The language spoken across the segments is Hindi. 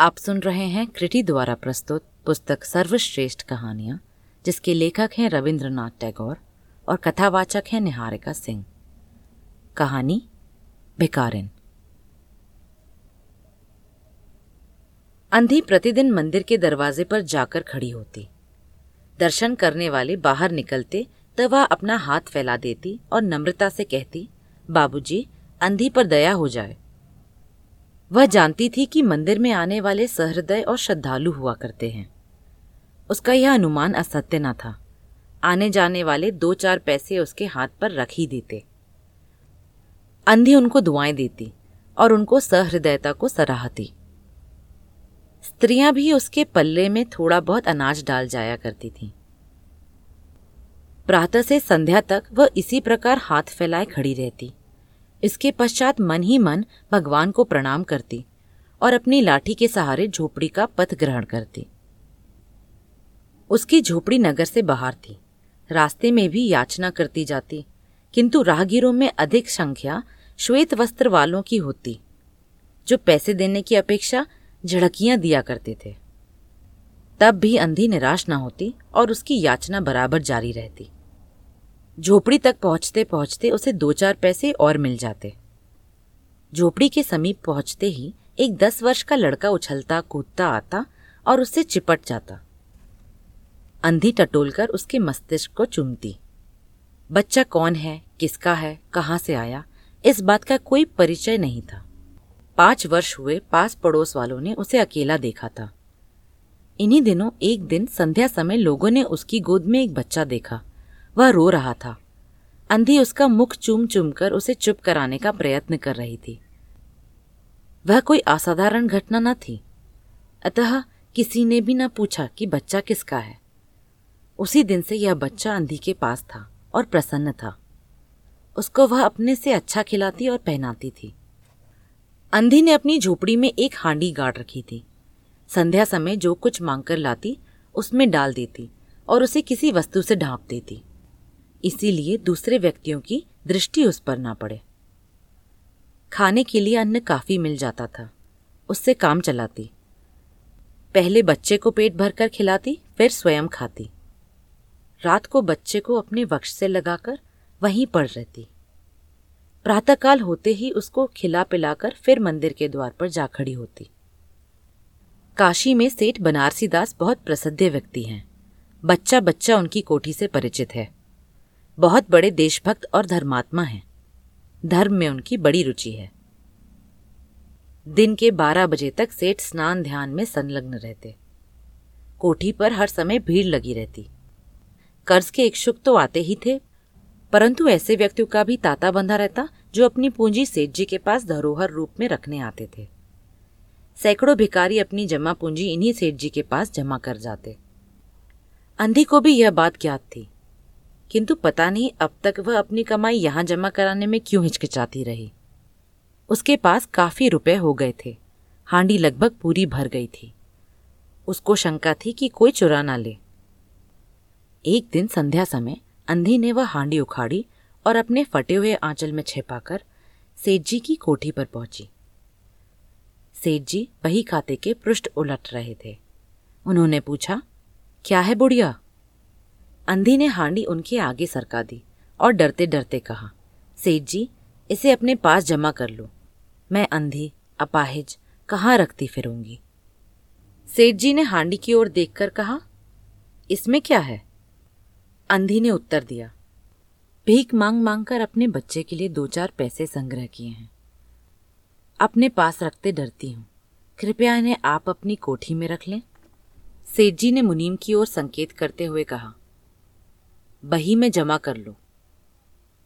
आप सुन रहे हैं क्रिटी द्वारा प्रस्तुत पुस्तक सर्वश्रेष्ठ कहानियाँ, जिसके लेखक हैं रविंद्रनाथ टैगोर और कथावाचक हैं निहारिका सिंह। कहानी भिकारिन अंधी प्रतिदिन मंदिर के दरवाजे पर जाकर खड़ी होती। दर्शन करने वाले बाहर निकलते तो वह अपना हाथ फैला देती और नम्रता से कहती, बाबूजी, अंधी पर दया हो जाए। वह जानती थी कि मंदिर में आने वाले सहृदय और श्रद्धालु हुआ करते हैं। उसका यह अनुमान असत्य न था। आने जाने वाले दो चार पैसे उसके हाथ पर रख ही देते। अंधी उनको दुआएँ देती और उनको सहृदयता को सराहती। स्त्रियाँ भी उसके पल्ले में थोड़ा बहुत अनाज डाल जाया करती थीं। प्रातः से संध्या तक वह इसी प्रकार हाथ फैलाए खड़ी रहती। इसके पश्चात मन ही मन भगवान को प्रणाम करती और अपनी लाठी के सहारे झोपड़ी का पथ ग्रहण करती। उसकी झोपड़ी नगर से बाहर थी। रास्ते में भी याचना करती जाती, किंतु राहगीरों में अधिक संख्या श्वेत वस्त्र वालों की होती, जो पैसे देने की अपेक्षा झड़कियाँ दिया करते थे। तब भी अंधी निराश न होती और उसकी याचना बराबर जारी रहती। झोपड़ी तक पहुँचते पहुँचते उसे दो चार पैसे और मिल जाते। झोपड़ी के समीप पहुँचते ही एक दस वर्ष का लड़का उछलता, कूदता, आता और उससे चिपट जाता। अंधी टटोलकर उसके मस्तिष्क को चूमती। बच्चा कौन है? किसका है? कहाँ से आया? इस बात का कोई परिचय नहीं था। पाँच वर्ष हुए पास पड़ोस वालों ने उसे अकेला देखा था। इन्हीं दिनों एक दिन संध्या समय लोगों ने उसकी गोद में एक बच्चा देखा। वह रो रहा था। अंधी उसका मुख चूम चूम कर उसे चुप कराने का प्रयत्न कर रही थी। वह कोई असाधारण घटना न थी। अतः किसी ने भी न पूछा कि बच्चा किसका है। उसी दिन से यह बच्चा अंधी के पास था और प्रसन्न था। उसको वह अपने से अच्छा खिलाती और पहनाती थी। अंधी ने अपनी झोपड़ी में एक हांडी गाड़ रखी थी। संध्या समय जो कुछ मांगकर लाती, उसमें डाल देती और उसे किसी वस्तु से ढांप देती। इसीलिए दूसरे व्यक्तियों की दृष्टि उस पर ना पड़े। खाने के लिए अन्न काफ़ी मिल जाता था। उससे काम चलाती। पहले बच्चे को पेट भरकर खिलाती, फिर स्वयं खाती। रात को बच्चे को अपने वक्ष से लगाकर वहीं पड़ रहती। प्रातःकाल होते ही उसको खिला पिलाकर फिर मंदिर के द्वार पर जा खड़ी होती। काशी में सेठ बनारसी दास बहुत प्रसिद्ध व्यक्ति हैं। बच्चा बच्चा उनकी कोठी से परिचित है। बहुत बड़े देशभक्त और धर्मात्मा हैं। धर्म में उनकी बड़ी रुचि है। दिन के बारह बजे तक सेठ स्नान ध्यान में संलग्न रहते। कोठी पर हर समय भीड़ लगी रहती। कर्ज के इच्छुक तो आते ही थे, परंतु ऐसे व्यक्तियों का भी ताता बंधा रहता, जो अपनी पूंजी सेठ जी के पास धरोहर रूप में रखने आते थे। सैकड़ों भिकारी अपनी जमा पूंजी इन्हीं सेठ जी के पास जमा कर जाते। अंधी को भी यह बात ज्ञात थी। किंतु पता नहीं अब तक वह अपनी कमाई यहाँ जमा कराने में क्यों हिचकिचाती रही। उसके पास काफ़ी रुपए हो गए थे। हांडी लगभग पूरी भर गई थी। उसको शंका थी कि कोई चुरा ना ले। एक दिन संध्या समय अंधी ने वह हांडी उखाड़ी और अपने फटे हुए आंचल में छिपाकर सेठ जी की कोठी पर पहुँची। सेठ जी बही खाते के पृष्ठ उलट रहे थे। उन्होंने पूछा, क्या है बुढ़िया? अंधी ने हांडी उनके आगे सरका दी और डरते डरते कहा, सेठ जी, इसे अपने पास जमा कर लो। मैं अंधी, अपाहिज, कहाँ रखती फिरूँगी? सेठ जी ने हांडी की ओर देखकर कहा, इसमें क्या है? अंधी ने उत्तर दिया, भीख मांग मांग कर अपने बच्चे के लिए दो चार पैसे संग्रह किए हैं। अपने पास रखते डरती हूँ। कृपया इन्हें आप अपनी कोठी में रख लें। सेठ जी ने मुनीम की ओर संकेत करते हुए कहा बही में जमा कर लो।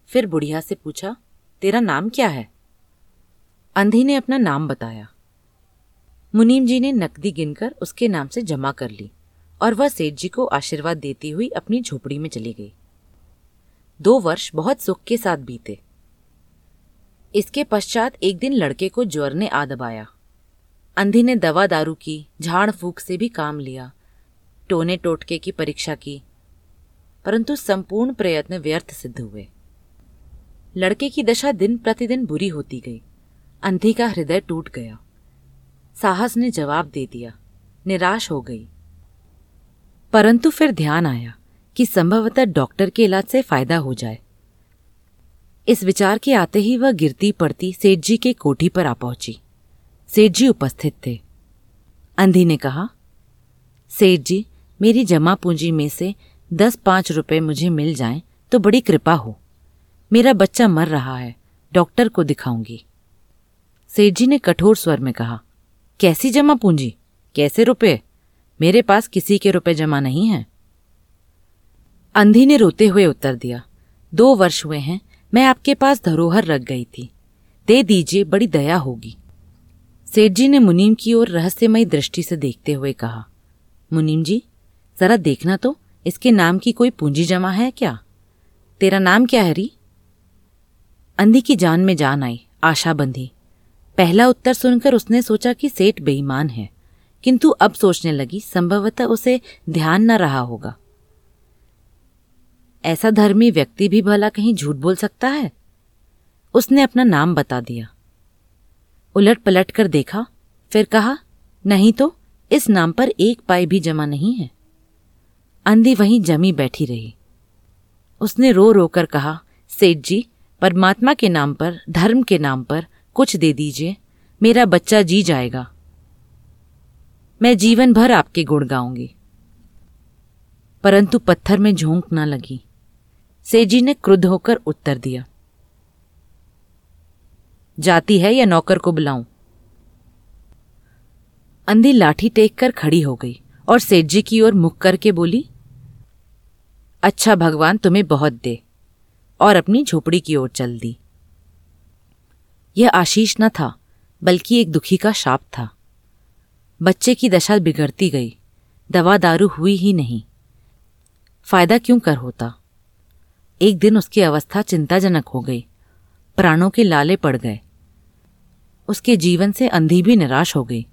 फिर बुढ़िया से पूछा, तेरा नाम क्या है? अंधी ने अपना नाम बताया। मुनीम जी ने नकदी गिनकर उसके नाम से जमा कर ली और वह सेठ जी को आशीर्वाद देती हुई अपनी झोपड़ी में चली गई। दो वर्ष बहुत सुख के साथ बीते। इसके पश्चात एक दिन लड़के को ज्वर ने आ दबाया अंधी ने दवा दारू की, झाड़ फूक से भी काम लिया टोने टोटके की परीक्षा की परंतु संपूर्ण प्रयत्न व्यर्थ सिद्ध हुए। लड़के की दशा दिन प्रतिदिन बुरी होती गई। अंधी का हृदय टूट गया। साहस ने जवाब दे दिया। निराश हो गई। परंतु फिर ध्यान आया कि संभवतः डॉक्टर के इलाज से फ़ायदा हो जाए। इस विचार के आते ही वह गिरती पड़ती सेठ जी के कोठी पर आ पहुँची। सेठ जी उपस्थित थे। अंधी ने कहा सेठ जी मेरी जमा पूंजी में से दस पाँच रुपए मुझे मिल जाएँ तो बड़ी कृपा हो। मेरा बच्चा मर रहा है, डॉक्टर को दिखाऊँगी। सेठ जी ने कठोर स्वर में कहा, कैसी जमा पूंजी? कैसे रुपए? मेरे पास किसी के रुपए जमा नहीं है। अंधी ने रोते हुए उत्तर दिया, दो वर्ष हुए हैं, मैं आपके पास धरोहर रख गई थी। दे दीजिए, बड़ी दया होगी। सेठ जी ने मुनीम की ओर रहस्यमयी दृष्टि से देखते हुए कहा, मुनीम जी, जरा देखना तो। इसके नाम की कोई पूंजी जमा है क्या? तेरा नाम क्या है री? अंधी की जान में जान आई, आशा बंधी। पहला उत्तर सुनकर उसने सोचा कि सेठ बेईमान है, किंतु अब सोचने लगी, संभवतः उसे ध्यान न रहा होगा। ऐसा धर्मी व्यक्ति भी भला कहीं झूठ बोल सकता है? उसने अपना नाम बता दिया। उलट पलट कर देखा, फिर कहा, नहीं तो इस नाम पर एक पाई भी जमा नहीं है। अंधी वहीं जमी बैठी रही। उसने रो रो कर कहा, सेठ जी, परमात्मा के नाम पर, धर्म के नाम पर कुछ दे दीजिए, मेरा बच्चा जी जाएगा। मैं जीवन भर आपके गुण गाऊँगी। परंतु पत्थर में झोंक ना लगी। सेजी ने क्रुद्ध होकर उत्तर दिया, जाती है या नौकर को बुलाऊं? अंधी लाठी टेक कर खड़ी हो गई और सेठ जी की ओर मुख करके बोली अच्छा भगवान तुम्हें बहुत दे, और अपनी झोपड़ी की ओर चल दी। यह आशीष न था, बल्कि एक दुखी का शाप था। बच्चे की दशा बिगड़ती गई दवा दारू हुई ही नहीं। फ़ायदा क्यों कर होता? एक दिन उसकी अवस्था चिंताजनक हो गई, प्राणों के लाले पड़ गए। उसके जीवन से अंधी भी निराश हो गई,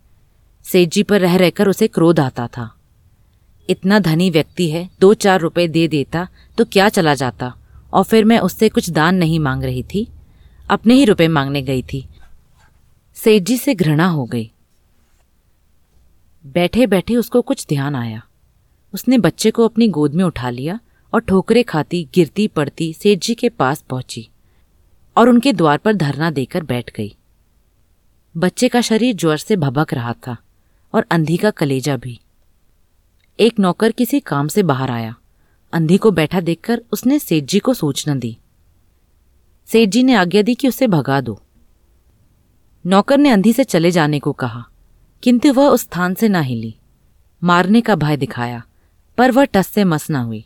सेठ जी पर रह रहकर उसे क्रोध आता था। इतना धनी व्यक्ति है दो चार रुपए दे देता तो क्या चला जाता? और फिर मैं उससे कुछ दान नहीं मांग रही थी। अपने ही रुपए मांगने गई थी। सेठ जी से घृणा हो गई। बैठे बैठे उसको कुछ ध्यान आया। उसने बच्चे को अपनी गोद में उठा लिया और ठोकरे खाती, गिरती पड़ती सेठ जी के पास पहुँची और उनके द्वार पर धरना देकर बैठ गई। बच्चे का शरीर ज्वर से भबक रहा था और अंधी का कलेजा भी। एक नौकर किसी काम से बाहर आया। अंधी को बैठा देखकर उसने सेठ जी को सूचना दी। सेठ जी ने आज्ञा दी कि उसे भगा दो। नौकर ने अंधी से चले जाने को कहा, किंतु वह उस स्थान से ना हिली। मारने का भय दिखाया, पर वह टस से मस ना हुई।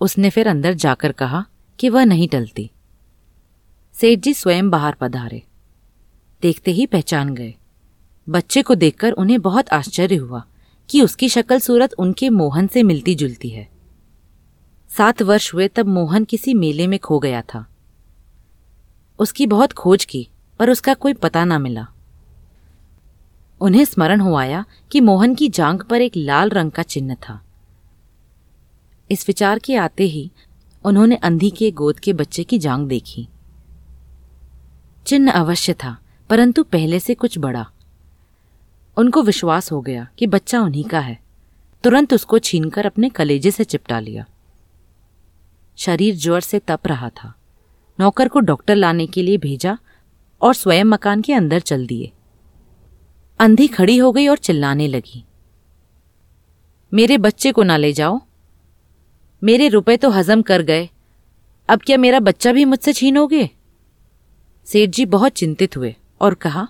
उसने फिर अंदर जाकर कहा कि वह नहीं टलती। सेठ जी स्वयं बाहर पधारे। देखते ही पहचान गए। बच्चे को देखकर उन्हें बहुत आश्चर्य हुआ। कि उसकी शक्ल सूरत उनके मोहन से मिलती जुलती है। सात वर्ष हुए तब मोहन किसी मेले में खो गया था। उसकी बहुत खोज की, पर उसका कोई पता ना मिला। उन्हें स्मरण हो आया कि मोहन की जांग पर एक लाल रंग का चिन्ह था। इस विचार के आते ही उन्होंने अंधी के गोद के बच्चे की जांग देखी। चिन्ह अवश्य था, परंतु पहले से कुछ बड़ा। उनको विश्वास हो गया कि बच्चा उन्हीं का है। तुरंत उसको छीनकर अपने कलेजे से चिपटा लिया। शरीर ज्वर से तप रहा था। नौकर को डॉक्टर लाने के लिए भेजा और स्वयं मकान के अंदर चल दिए। अंधी खड़ी हो गई और चिल्लाने लगी। मेरे बच्चे को ना ले जाओ। मेरे रुपए तो हजम कर गए। अब क्या मेरा बच्चा भी मुझसे छीनोगे? सेठ जी बहुत चिंतित हुए और कहा,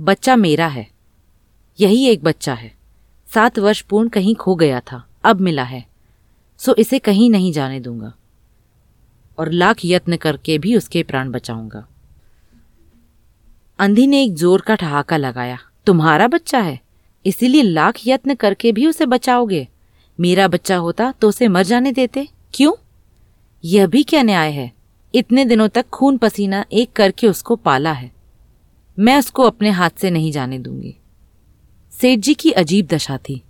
बच्चा मेरा है। यही एक बच्चा है। सात वर्ष पूर्ण कहीं खो गया था, अब मिला है। सो इसे कहीं नहीं जाने दूँगा। और लाख यत्न करके भी उसके प्राण बचाऊँगा। अंधी ने एक ज़ोर का ठहाका लगाया। तुम्हारा बच्चा है। इसीलिए लाख यत्न करके भी उसे बचाओगे। मेरा बच्चा होता तो उसे मर जाने देते। क्यों? यह भी क्या न्याय है? इतने दिनों तक खून पसीना एक करके उसको पाला है। मैं उसको अपने हाथ से नहीं जाने दूँगी। सेठ जी की अजीब दशा थी।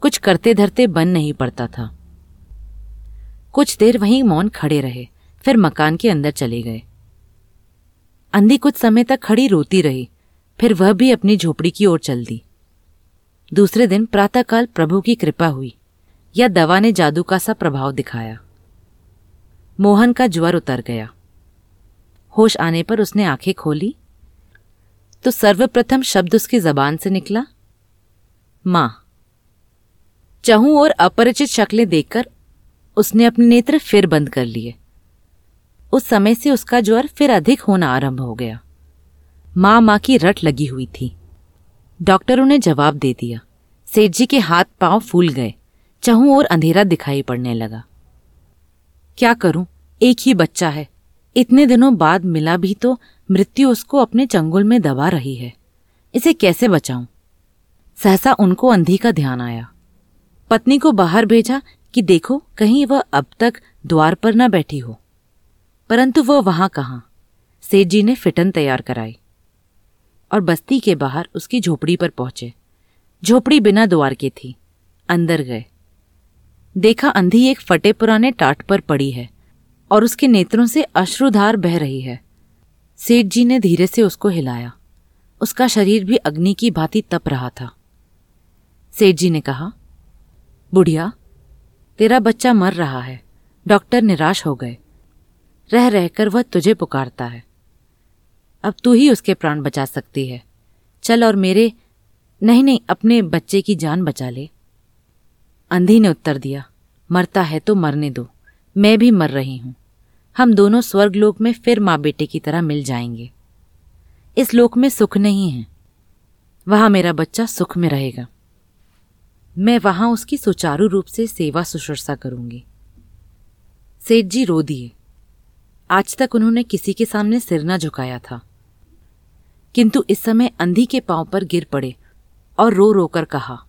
कुछ करते धरते बन नहीं पड़ता था। कुछ देर वहीं मौन खड़े रहे, फिर मकान के अंदर चले गए। अंधी कुछ समय तक खड़ी रोती रही, फिर वह भी अपनी झोपड़ी की ओर चल दी। दूसरे दिन प्रातःकाल प्रभु की कृपा हुई, या दवा ने जादू का सा प्रभाव दिखाया। मोहन का ज्वर उतर गया। होश आने पर उसने आँखें खोली तो सर्वप्रथम शब्द उसकी जबान से निकला। माँ, चहू और अपरिचित शक्लें देखकर उसने अपने नेत्र फिर बंद कर लिए। उस समय से उसका ज्वर फिर अधिक होना आरंभ हो गया। माँ माँ की रट लगी हुई थी। डॉक्टरों ने जवाब दे दिया। सेठ जी के हाथ पाँव फूल गए। चहू और अंधेरा दिखाई पड़ने लगा। क्या करूँ? एक ही बच्चा है। इतने दिनों बाद मिला भी तो मृत्यु उसको अपने चंगुल में दबा रही है। इसे कैसे बचाऊं? सहसा उनको अंधी का ध्यान आया। पत्नी को बाहर भेजा कि देखो, कहीं वह अब तक द्वार पर न बैठी हो। परंतु वह वहाँ कहा? सेठ जी ने फिटन तैयार कराई और बस्ती के बाहर उसकी झोपड़ी पर पहुँचे। झोपड़ी बिना द्वार के थी। अंदर गए। देखा अंधी एक फटे पुराने टाट पर पड़ी है और उसके नेत्रों से अश्रुधार बह रही है। सेठ जी ने धीरे से उसको हिलाया। उसका शरीर भी अग्नि की भांति तप रहा था। सेठ जी ने कहा, बुढ़िया, तेरा बच्चा मर रहा है। डॉक्टर निराश हो गए। रह रहकर वह तुझे पुकारता है। अब तू ही उसके प्राण बचा सकती है। चल और मेरे नहीं नहीं अपने बच्चे की जान बचा ले। अंधी ने उत्तर दिया, मरता है तो मरने दो। मैं भी मर रही हूँ। हम दोनों स्वर्गलोक में फिर माँ बेटे की तरह मिल जाएँगे। इस लोक में सुख नहीं है। वहाँ मेरा बच्चा सुख में रहेगा। मैं वहाँ उसकी सुचारू रूप से सेवा सुश्रूषा करूँगी। सेठ जी रो दिए। आज तक उन्होंने किसी के सामने सिर न झुकाया था। किंतु इस समय अंधी के पाँव पर गिर पड़े और रो रो कर कहा,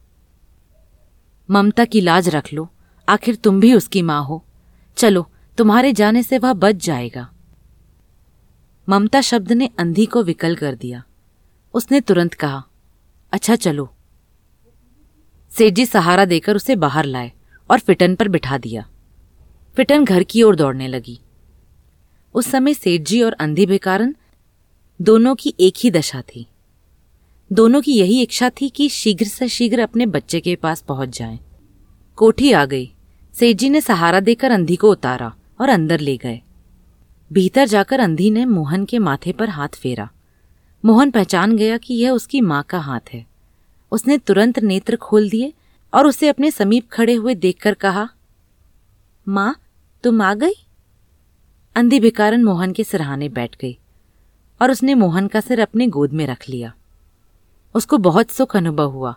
ममता की लाज रख लो। आखिर तुम भी उसकी माँ हो। चलो तुम्हारे जाने से वह बच जाएगा। ममता शब्द ने अंधी को विकल कर दिया। उसने तुरंत कहा अच्छा चलो। सेठ जी सहारा देकर उसे बाहर लाए और फिटन पर बिठा दिया। फिटन घर की ओर दौड़ने लगी। उस समय सेठ जी और अंधी बेकारन दोनों की एक ही दशा थी। दोनों की यही इच्छा थी कि शीघ्र से शीघ्र अपने बच्चे के पास पहुँच जाएँ। कोठी आ गई। सेठ जी ने सहारा देकर अंधी को उतारा। और अंदर ले गए। भीतर जाकर अंधी ने मोहन के माथे पर हाथ फेरा। मोहन पहचान गया कि यह उसकी माँ का हाथ है। उसने तुरंत नेत्र खोल दिए और उसे अपने समीप खड़े हुए देखकर कहा, माँ, तुम आ गई? अंधी भिकारन मोहन के सिरहाने बैठ गई और उसने मोहन का सिर अपने गोद में रख लिया। उसको बहुत सुख अनुभव हुआ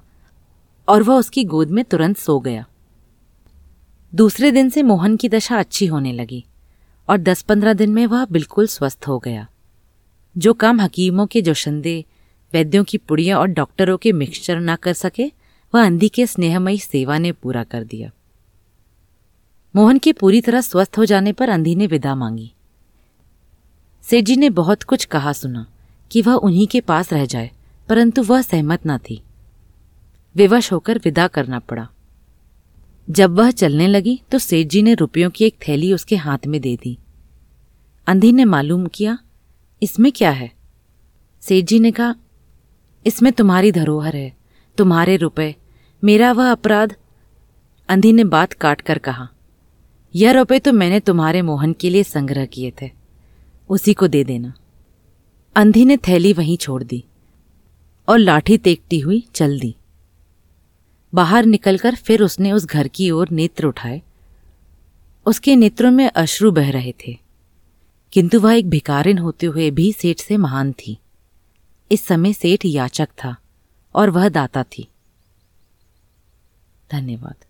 और वह उसकी गोद में तुरंत सो गया। दूसरे दिन से मोहन की दशा अच्छी होने लगी और दस पंद्रह दिन में वह बिल्कुल स्वस्थ हो गया। जो काम हकीमों के जोशंदे, वैद्यों की पुड़िया और डॉक्टरों के मिक्सचर ना कर सके, वह अंधी के स्नेहमयी सेवा ने पूरा कर दिया। मोहन के पूरी तरह स्वस्थ हो जाने पर अंधी ने विदा मांगी। सेठ जी ने बहुत कुछ कहा सुना कि वह उन्हीं के पास रह जाए, परंतु वह सहमत न थी। विवश होकर विदा करना पड़ा। जब वह चलने लगी तो सेठ जी ने रुपयों की एक थैली उसके हाथ में दे दी। अंधी ने मालूम किया, इसमें क्या है? सेठ जी ने कहा, इसमें तुम्हारी धरोहर है, तुम्हारे रुपए, मेरा वह अपराध। अंधी ने बात काट कर कहा, यह रुपए तो मैंने तुम्हारे मोहन के लिए संग्रह किए थे, उसी को दे देना। अंधी ने थैली वहीं छोड़ दी और लाठी तेकती हुई चल दी। बाहर निकलकर फिर उसने उस घर की ओर नेत्र उठाए। उसके नेत्रों में अश्रु बह रहे थे। किंतु वह एक भिकारिन होते हुए भी सेठ से महान थी। इस समय सेठ याचक था और वह दाता थी। धन्यवाद।